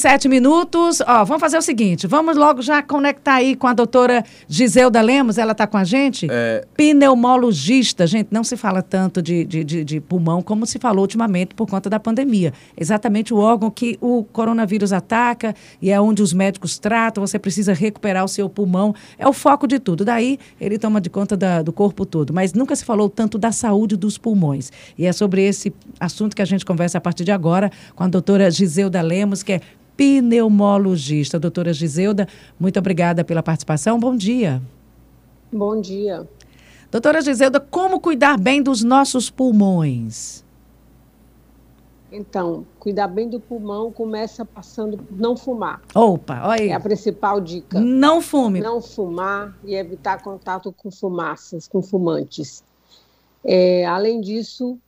Sete minutos. Ó, vamos fazer o seguinte: vamos logo já conectar aí com a doutora Giselda Lemos. Ela está com a gente? É... Pneumologista. Gente, não se fala tanto de, de, de, de, pulmão como se falou ultimamente por conta da pandemia. Exatamente o órgão que o coronavírus ataca e é onde os médicos tratam. Você precisa recuperar o seu pulmão. É o foco de tudo. Daí ele toma de conta da, do corpo todo. Mas nunca se falou tanto da saúde dos pulmões. E é sobre esse assunto que a gente conversa a partir de agora com a doutora Giselda Lemos, que é pneumologista. Doutora Giselda, muito obrigada pela participação. Bom dia. Bom dia. Doutora Giselda, como cuidar bem dos nossos pulmões? Então, cuidar bem do pulmão começa passando por não fumar. Opa, olha aí. É a principal dica. Não fume. Não fumar e evitar contato com fumaças, com fumantes. É, além disso,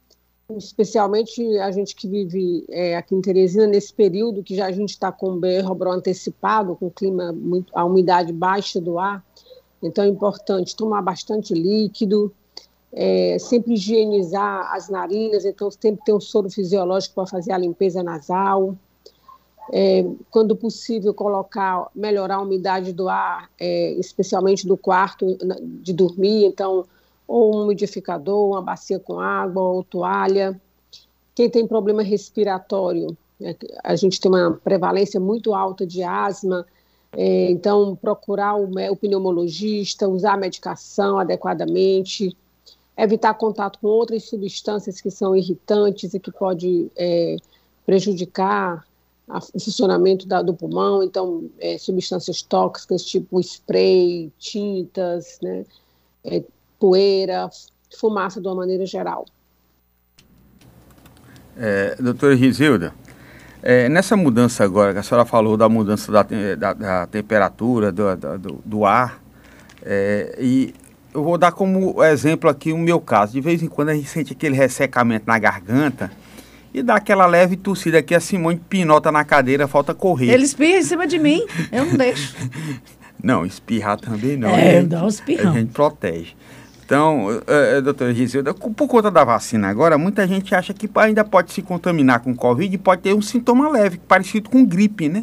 especialmente a gente que vive é, aqui em Teresina, nesse período que já a gente está com o berro antecipado, com o clima, muito, a umidade baixa do ar, então é importante tomar bastante líquido, é, sempre higienizar as narinas, então sempre ter um soro fisiológico para fazer a limpeza nasal, é, quando possível colocar, melhorar a umidade do ar, é, especialmente do quarto de dormir, então ou um umidificador, uma bacia com água ou toalha. Quem tem problema respiratório, né, a gente tem uma prevalência muito alta de asma, é, então procurar o, o pneumologista, usar a medicação adequadamente, evitar contato com outras substâncias que são irritantes e que pode é, prejudicar a, o funcionamento da, do pulmão, então é, substâncias tóxicas tipo spray, tintas, né, é, poeira, fumaça de uma maneira geral. É, doutora Gisilda, é, nessa mudança agora, que a senhora falou da mudança da, da, da temperatura, do, do, do ar, é, e eu vou dar como exemplo aqui o meu caso. De vez em quando a gente sente aquele ressecamento na garganta e dá aquela leve tossida que a Simone pinota na cadeira, falta correr. Ele espirra em cima de mim, eu não deixo. não, espirrar também não. É, dá um espirrão. A gente protege. Então, é, é, doutora Gisilda, por conta da vacina agora, muita gente acha que ainda pode se contaminar com Covid e pode ter um sintoma leve, parecido com gripe, né?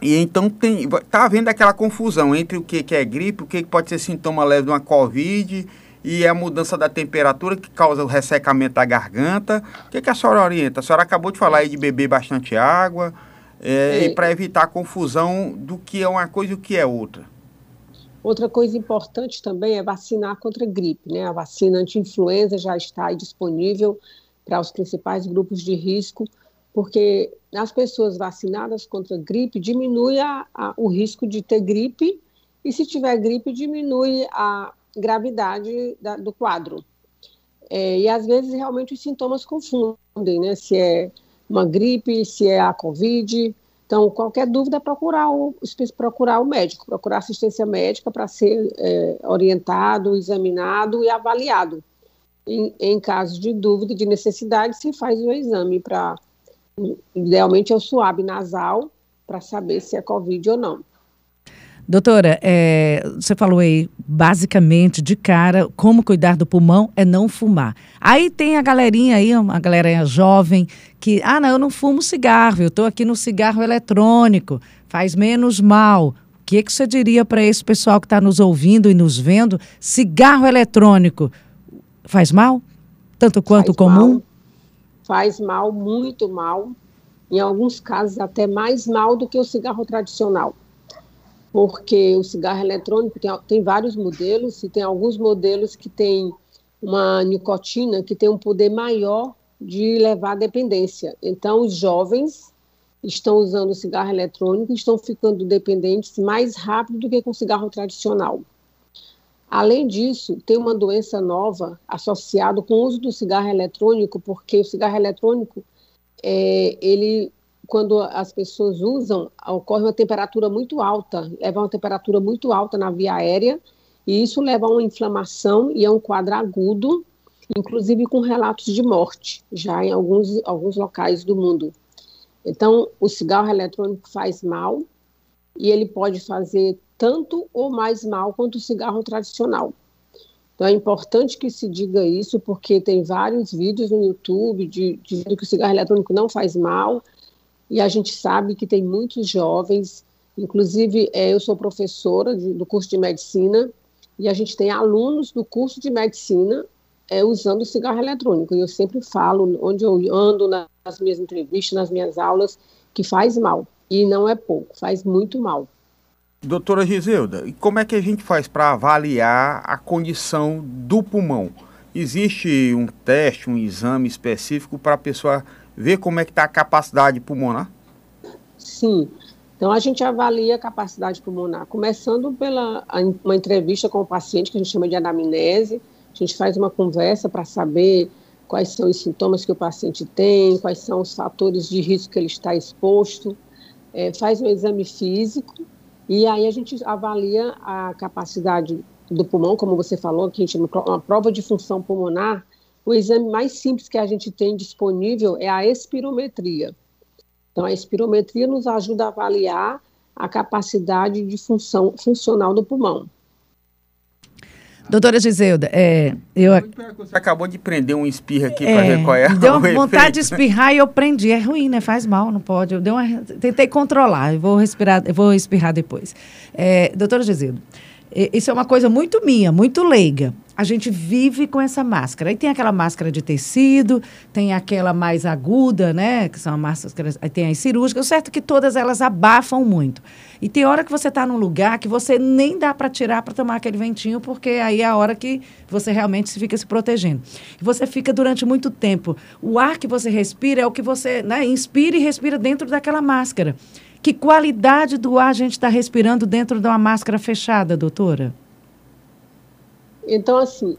E então tem, tá havendo aquela confusão entre o que, que é gripe, o que, que pode ser sintoma leve de uma Covid e a mudança da temperatura que causa o ressecamento da garganta. O que, que a senhora orienta? A senhora acabou de falar aí de beber bastante água, é, e para evitar a confusão do que é uma coisa e o que é outra. Outra coisa importante também é vacinar contra a gripe. Né? A vacina anti-influenza já está disponível para os principais grupos de risco, porque as pessoas vacinadas contra a gripe diminui a, a, o risco de ter gripe e se tiver gripe diminui a gravidade da, do quadro. É, e às vezes realmente os sintomas confundem, né? Se é uma gripe, se é a Covid, então, qualquer dúvida é procurar o, procurar o médico, procurar assistência médica para ser é, orientado, examinado e avaliado. Em, em caso de dúvida, de necessidade, se faz o exame para, idealmente, é o suave nasal, para saber se é Covid ou não. Doutora, é, você falou aí, basicamente, de cara, como cuidar do pulmão é não fumar. Aí tem a galerinha aí, uma galerinha jovem, que, ah, não, eu não fumo cigarro, eu estou aqui no cigarro eletrônico, faz menos mal. O que, que você diria para esse pessoal que está nos ouvindo e nos vendo? Cigarro eletrônico faz mal? Tanto quanto faz comum? Mal. Faz mal, muito mal. Em alguns casos, até mais mal do que o cigarro tradicional porque o cigarro eletrônico tem, tem vários modelos, e tem alguns modelos que têm uma nicotina que tem um poder maior de levar à dependência. Então, os jovens estão usando cigarro eletrônico e estão ficando dependentes mais rápido do que com cigarro tradicional. Além disso, tem uma doença nova associada com o uso do cigarro eletrônico, porque o cigarro eletrônico é, ele quando as pessoas usam, ocorre uma temperatura muito alta, leva uma temperatura muito alta na via aérea, e isso leva a uma inflamação e a um quadro agudo, inclusive com relatos de morte, já em alguns, alguns locais do mundo. Então, o cigarro eletrônico faz mal, e ele pode fazer tanto ou mais mal quanto o cigarro tradicional. Então, é importante que se diga isso, porque tem vários vídeos no YouTube de, dizendo que o cigarro eletrônico não faz mal, e a gente sabe que tem muitos jovens, inclusive é, eu sou professora de, do curso de medicina, e a gente tem alunos do curso de medicina é, usando cigarro eletrônico. E eu sempre falo, onde eu ando nas minhas entrevistas, nas minhas aulas, que faz mal. E não é pouco, faz muito mal. Doutora Giselda, e como é que a gente faz para avaliar a condição do pulmão? Existe um teste, um exame específico para a pessoa ver como é que está a capacidade pulmonar? Sim. Então a gente avalia a capacidade pulmonar, começando pela uma entrevista com o paciente que a gente chama de anamnese. A gente faz uma conversa para saber quais são os sintomas que o paciente tem, quais são os fatores de risco que ele está exposto. É, faz um exame físico e aí a gente avalia a capacidade do pulmão, como você falou, que a gente uma prova de função pulmonar. O exame mais simples que a gente tem disponível é a espirometria. Então, a espirometria nos ajuda a avaliar a capacidade de função funcional do pulmão. Doutora Giselda, é, eu... Você acabou de prender um espirro aqui é, para ver qual é Deu vontade efeito. de espirrar e eu prendi. É ruim, né? Faz mal, não pode. Eu dei uma, tentei controlar. Eu vou respirar, eu vou espirrar depois. É, doutora Giselda, isso é uma coisa muito minha, muito leiga. A gente vive com essa máscara. Aí tem aquela máscara de tecido, tem aquela mais aguda, né? Que são máscaras. Aí tem as cirúrgicas. O certo é que todas elas abafam muito. E tem hora que você está num lugar que você nem dá para tirar para tomar aquele ventinho, porque aí é a hora que você realmente fica se protegendo. E você fica durante muito tempo. O ar que você respira é o que você né, inspira e respira dentro daquela máscara. Que qualidade do ar a gente está respirando dentro de uma máscara fechada, doutora? Então, assim,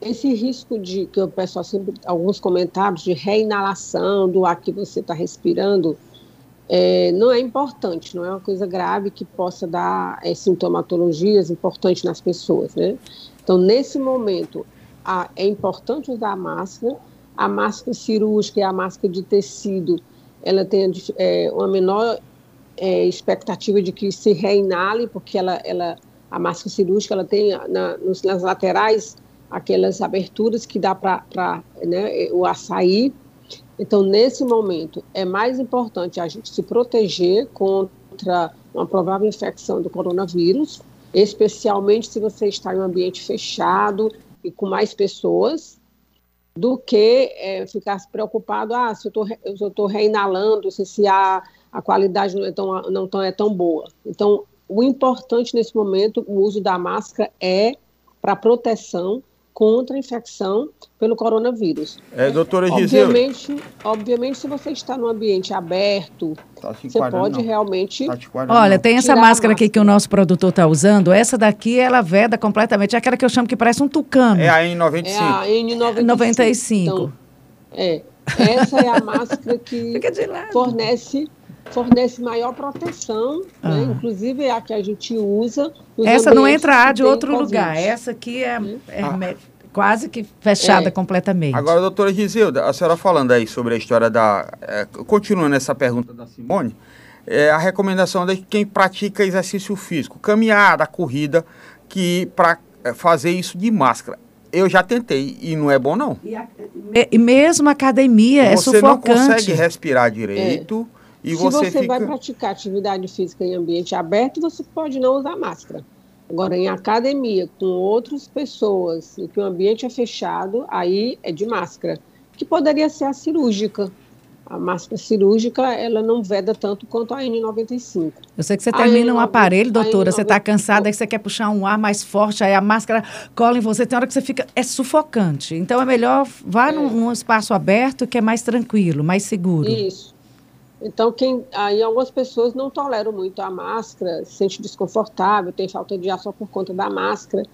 esse risco de que o pessoal sempre, alguns comentários de reinalação do ar que você está respirando, é, não é importante, não é uma coisa grave que possa dar é, sintomatologias importantes nas pessoas, né? Então, nesse momento, a, é importante usar a máscara. A máscara cirúrgica e a máscara de tecido, ela tem é, uma menor é, expectativa de que se reinale, porque ela, ela, a máscara cirúrgica ela tem na, nos, nas laterais aquelas aberturas que dá para né, o açaí. Então, nesse momento, é mais importante a gente se proteger contra uma provável infecção do coronavírus, especialmente se você está em um ambiente fechado e com mais pessoas, do que é, ficar se preocupado, ah, se eu estou reinalando, se, se há a qualidade não é tão, não tão, é tão boa. Então, o importante nesse momento, o uso da máscara é para proteção contra a infecção pelo coronavírus. É, doutora Gisele. Obviamente, obviamente, se você está num ambiente aberto, tá você pode não. realmente. Tá Olha, tem essa máscara aqui que o nosso produtor está usando. Essa daqui, ela veda completamente. É aquela que eu chamo que parece um tucano. É a N95. É a N95. 95. Então, é. Essa é a máscara que fornece fornece maior proteção, né? ah. né? inclusive é a que a gente usa. Essa não entra de outro COVID. lugar, essa aqui é, é ah. quase que fechada é. completamente. Agora, doutora Gisilda, a senhora falando aí sobre a história da. É, continuando essa pergunta da Simone, é, a recomendação de quem pratica exercício físico, caminhada, corrida, que para é, fazer isso de máscara. Eu já tentei e não é bom, não. E, a, e mesmo academia Você é sufocante. Você não consegue respirar direito. E Se você, você fica... vai praticar atividade física em ambiente aberto, você pode não usar máscara. Agora, em academia, com outras pessoas, e que o ambiente é fechado, aí é de máscara, que poderia ser a cirúrgica. A máscara cirúrgica, ela não veda tanto quanto a N95. Eu sei que você termina N90, um aparelho, doutora, você está cansada, aí você quer puxar um ar mais forte, aí a máscara cola em você, tem hora que você fica... É sufocante. Então, é melhor vá é. Num, num espaço aberto que é mais tranquilo, mais seguro. Isso. Então, quem, aí algumas pessoas não toleram muito a máscara, se sente desconfortável, tem falta de ar só por conta da máscara.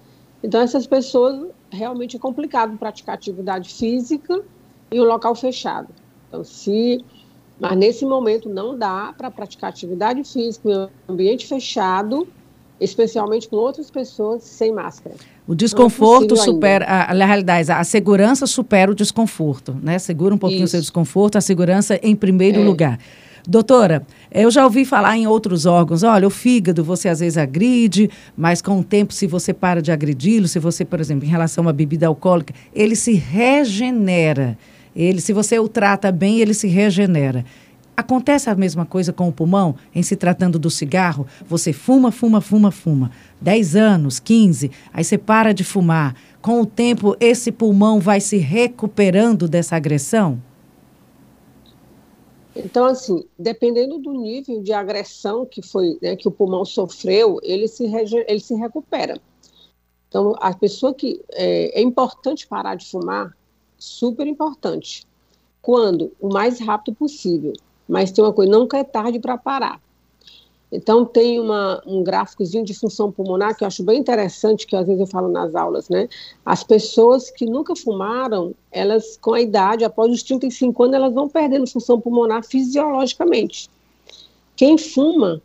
Então, essas pessoas realmente é complicado praticar atividade física em um local fechado. Então, se mas nesse momento não dá para praticar atividade física em um ambiente fechado, especialmente com outras pessoas sem máscara. O desconforto é supera, a, a, realidade, a segurança supera o desconforto, né? Segura um pouquinho Isso. o seu desconforto, a segurança em primeiro é. lugar. Doutora, eu já ouvi falar em outros órgãos, olha, o fígado você às vezes agride, mas com o tempo, se você para de agredi-lo, se você, por exemplo, em relação à bebida alcoólica, ele se regenera. Ele, se você o trata bem, ele se regenera. Acontece a mesma coisa com o pulmão, em se tratando do cigarro? Você fuma, fuma, fuma, fuma. 10 anos, 15, aí você para de fumar. Com o tempo, esse pulmão vai se recuperando dessa agressão? Então, assim, dependendo do nível de agressão que foi, né, que o pulmão sofreu, ele se, ele se recupera. Então, a pessoa que é, é importante parar de fumar, super importante. Quando? O mais rápido possível. Mas tem uma coisa, nunca é tarde para parar. Então, tem uma, um gráficozinho de função pulmonar que eu acho bem interessante, que às vezes eu falo nas aulas, né? As pessoas que nunca fumaram, elas, com a idade, após os 35 anos, elas vão perdendo função pulmonar fisiologicamente. Quem fuma,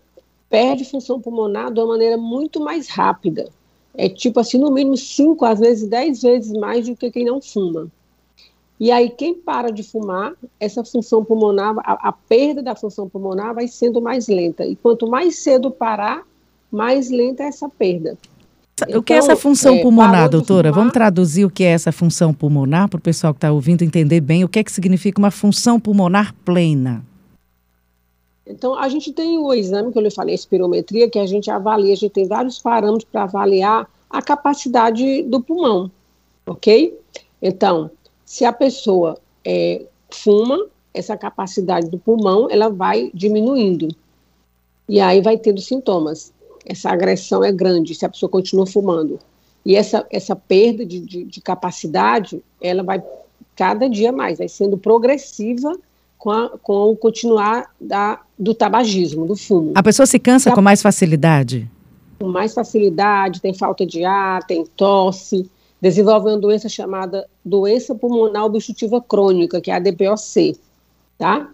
perde função pulmonar de uma maneira muito mais rápida. É tipo assim, no mínimo 5, às vezes 10 vezes mais do que quem não fuma. E aí, quem para de fumar, essa função pulmonar, a, a, perda da função pulmonar vai sendo mais lenta. E quanto mais cedo parar, mais lenta é essa perda. O que é essa então, função é, pulmonar, doutora? Fumar, Vamos traduzir o que é essa função pulmonar para o pessoal que está ouvindo entender bem o que é que significa uma função pulmonar plena. Então, a gente tem o exame que eu lhe falei, a espirometria, que a gente avalia, a gente tem vários parâmetros para avaliar a capacidade do pulmão, ok? Então, se a pessoa é, fuma, essa capacidade do pulmão ela vai diminuindo. E aí vai tendo sintomas. Essa agressão é grande se a pessoa continua fumando. E essa, essa perda de, de, de capacidade, ela vai cada dia mais, vai sendo progressiva com, a, com o continuar da, do tabagismo, do fumo. A pessoa se cansa a, com mais facilidade? Com mais facilidade, tem falta de ar, tem tosse, desenvolve uma doença chamada doença pulmonar obstrutiva crônica, que é a DPOC, tá?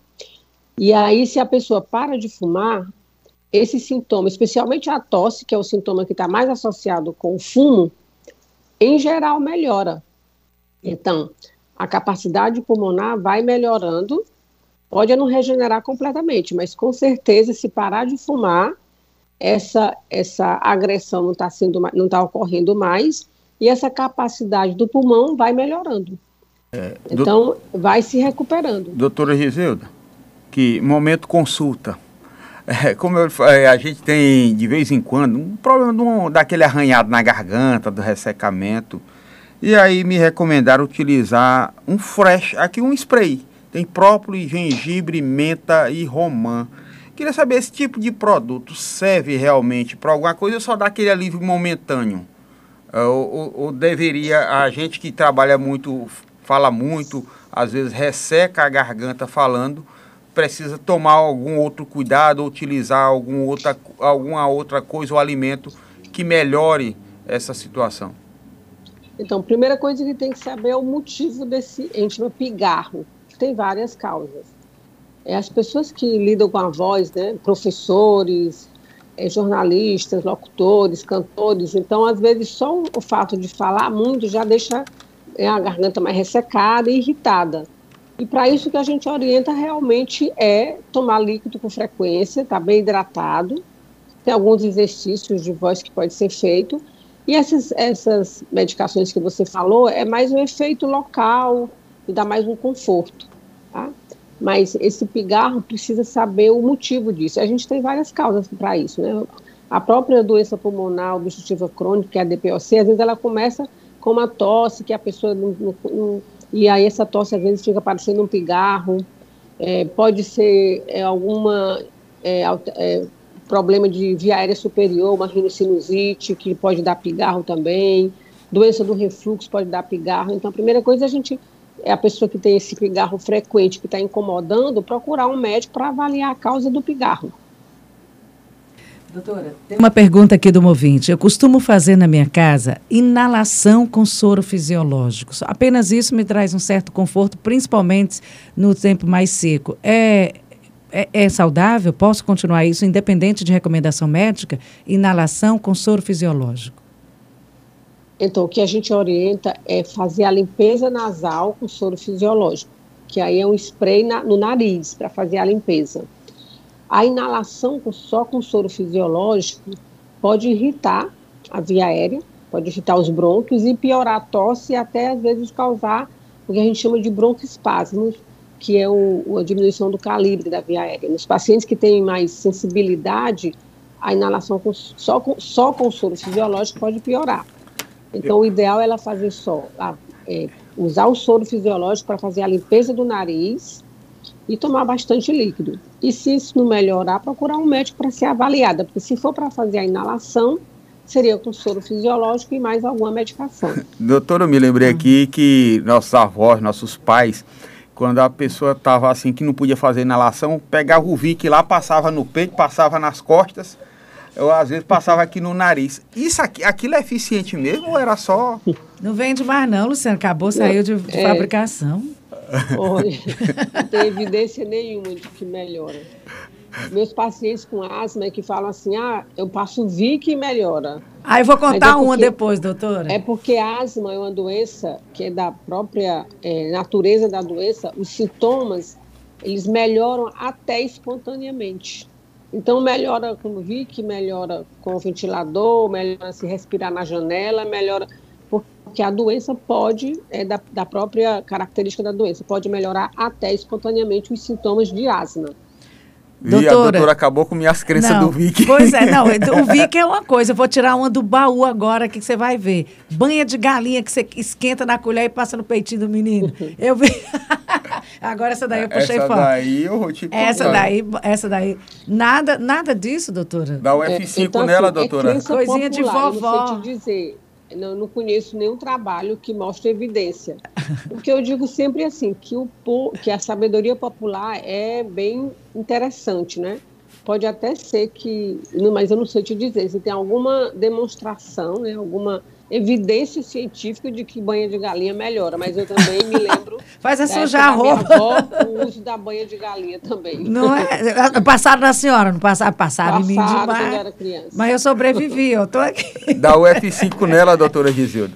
E aí, se a pessoa para de fumar, esse sintoma, especialmente a tosse, que é o sintoma que está mais associado com o fumo, em geral melhora. Então, a capacidade pulmonar vai melhorando, pode não regenerar completamente, mas com certeza, se parar de fumar, essa, essa agressão não está está ocorrendo mais e essa capacidade do pulmão vai melhorando. É, então, do... vai se recuperando. Doutora Giselda, que momento consulta. É, como eu, é, a gente tem de vez em quando um problema um, daquele arranhado na garganta, do ressecamento. E aí me recomendaram utilizar um fresh, aqui um spray. Tem própolis, gengibre, menta e romã. Queria saber esse tipo de produto serve realmente para alguma coisa ou só dá aquele alívio momentâneo? Ou, ou, deveria, a gente que trabalha muito, fala muito, às vezes resseca a garganta falando, precisa tomar algum outro cuidado, utilizar algum outra, alguma outra coisa ou alimento que melhore essa situação? Então, primeira coisa que tem que saber é o motivo desse, a gente chama pigarro, tem várias causas. É as pessoas que lidam com a voz, né, professores, é, jornalistas, locutores, cantores. Então, às vezes, só o fato de falar muito já deixa é, a garganta mais ressecada e irritada. E para isso que a gente orienta realmente é tomar líquido com frequência, estar tá bem hidratado. Tem alguns exercícios de voz que pode ser feito. E essas, essas medicações que você falou é mais um efeito local e dá mais um conforto. Tá? Mas esse pigarro precisa saber o motivo disso. A gente tem várias causas para isso, né? A própria doença pulmonar obstrutiva crônica, que é a DPOC, às vezes ela começa com uma tosse que a pessoa não, não, não, e aí essa tosse às vezes fica parecendo um pigarro. É, pode ser é, alguma é, é problema de via aérea superior, uma rinocinusite, que pode dar pigarro também. Doença do refluxo pode dar pigarro. Então, a primeira coisa é a gente é a pessoa que tem esse pigarro frequente, que está incomodando, procurar um médico para avaliar a causa do pigarro. Doutora, tem uma pergunta aqui do movinte. Eu costumo fazer na minha casa inalação com soro fisiológico. Apenas isso me traz um certo conforto, principalmente no tempo mais seco. É, é, é saudável? Posso continuar isso independente de recomendação médica? Inalação com soro fisiológico. Então, o que a gente orienta é fazer a limpeza nasal com soro fisiológico, que aí é um spray na, no nariz para fazer a limpeza. A inalação com, só com soro fisiológico pode irritar a via aérea, pode irritar os brônquios e piorar a tosse e até às vezes causar o que a gente chama de broncoespasmos, que é o, a diminuição do calibre da via aérea. Nos pacientes que têm mais sensibilidade, a inalação com, só, com, só com soro fisiológico pode piorar. Então, o ideal é ela fazer só, a, é, usar o soro fisiológico para fazer a limpeza do nariz e tomar bastante líquido. E se isso não melhorar, procurar um médico para ser avaliada, porque se for para fazer a inalação, seria com soro fisiológico e mais alguma medicação. Doutora, eu me lembrei aqui que nossos avós, nossos pais, quando a pessoa estava assim que não podia fazer inalação, pegava o Vic lá, passava no peito, passava nas costas, eu às vezes passava aqui no nariz. Isso aqui, aquilo é eficiente mesmo ou era só. Não vende mais, não, Luciano. Acabou, saiu de, de é. fabricação. Olha, não tem evidência nenhuma de que melhora. Meus pacientes com asma é que falam assim: ah, eu passo Vic e melhora. Ah, eu vou contar é porque, uma depois, doutora. É porque asma é uma doença que é da própria é, natureza da doença, os sintomas eles melhoram até espontaneamente. Então, melhora com Vic, melhora com o ventilador, melhora se respirar na janela, melhora. Porque a doença pode, é da, da própria característica da doença, pode melhorar até espontaneamente os sintomas de asma. Doutora, e a doutora acabou com minhas crenças não, do Vic. Pois é, não, o Vic é uma coisa, eu vou tirar uma do baú agora que você vai ver. Banha de galinha que você esquenta na colher e passa no peitinho do menino. Eu vi. agora essa daí eu puxei essa fora. Essa daí eu vou te Essa daí, essa daí. Nada, nada disso, doutora. Dá o F5 é, então, nela, assim, doutora. É Coisinha popular, de vovó. Eu não sei te dizer. Não, não conheço nenhum trabalho que mostre evidência. O que eu digo sempre é assim, que, o, que a sabedoria popular é bem interessante, né? Pode até ser que, mas eu não sei te dizer, se tem alguma demonstração, né, alguma evidência científica de que banha de galinha melhora, mas eu também me lembro. Faz a sujar a roupa. Avó, o uso da banha de galinha também. Não é? Passaram na senhora, não passaram, passaram, passaram em mim demais. quando era criança. Mas eu sobrevivi, eu tô aqui. Dá o F5 nela, doutora Gisilda.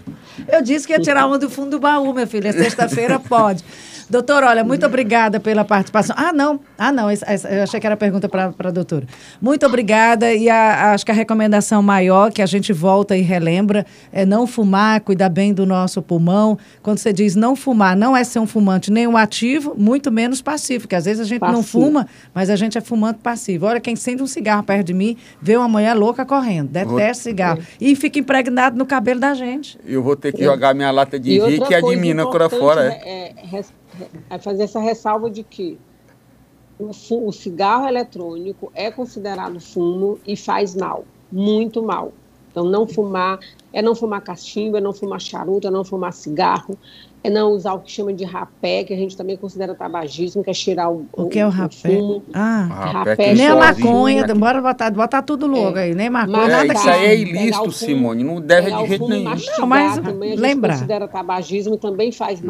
Eu disse que ia tirar uma do fundo do baú, minha filha. Sexta-feira pode. Doutor, olha, muito obrigada pela participação. Ah, não. Ah, não. Essa, essa, eu achei que era pergunta para a doutora. Muito obrigada. E a, acho que a recomendação maior que a gente volta e relembra é não fumar, cuidar bem do nosso pulmão. Quando você diz não fumar, não é ser um fumante nem um ativo, muito menos passivo. Porque às vezes a gente passivo. não fuma, mas a gente é fumante passivo. Olha, quem sente um cigarro perto de mim, vê uma mulher louca correndo. Detesta cigarro. E fica impregnado no cabelo da gente. Eu vou ter que jogar minha lata de Vic e a de mina fora. É, é, é fazer essa ressalva de que o, o cigarro eletrônico é considerado fumo e faz mal, muito mal. Então, não fumar, é não fumar cachimbo, é não fumar charuto, é não fumar cigarro, é não usar o que chama de rapé, que a gente também considera tabagismo, que é tirar o, o, que é o, rapé? fumo. Ah, rapé, nem a maconha, bora botar, botar tudo logo é. aí, nem maconha, nada Isso aí é ilícito, Simone, não deve de jeito nenhum. Não, mas também a gente lembrar. considera tabagismo, também faz hum.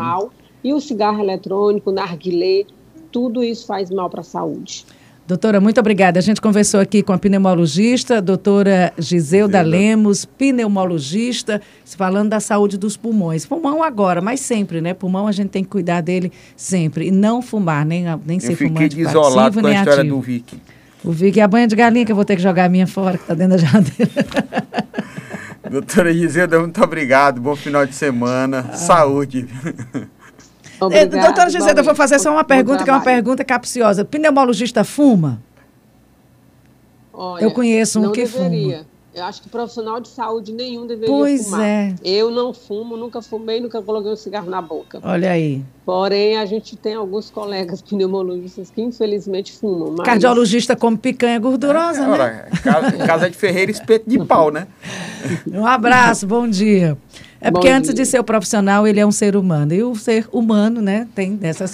E o cigarro eletrônico, o narguilé, tudo isso faz mal para a saúde. Doutora, muito obrigada. A gente conversou aqui com a pneumologista, doutora Giselda Lemos, pneumologista, falando da saúde dos pulmões. Pulmão agora, mas sempre, né? Pulmão a gente tem que cuidar dele sempre. E não fumar, nem, nem ser fumante passivo, isolado com a história ativo. do Vic. O Vic é a banha de galinha que eu vou ter que jogar a minha fora, que está dentro da geladeira. Doutora Giselda, muito obrigado. Bom final de semana. Ah. Saúde. Obrigada, Doutora Gisela, eu vou fazer só uma pergunta, que é uma pergunta capciosa. Pneumologista fuma? Olha, eu conheço um que deveria. fuma. Eu acho que profissional de saúde nenhum deveria pois fumar. é. Eu não fumo, nunca fumei, nunca coloquei um cigarro na boca. Olha aí. Porém, a gente tem alguns colegas pneumologistas que infelizmente fumam. Mas... Cardiologista come picanha gordurosa, é, né? Ora, casa de Ferreira, espeto de pau, né? Um abraço, bom dia. É porque Bom antes dia. de ser o profissional, ele é um ser humano. E o ser humano, né, tem dessas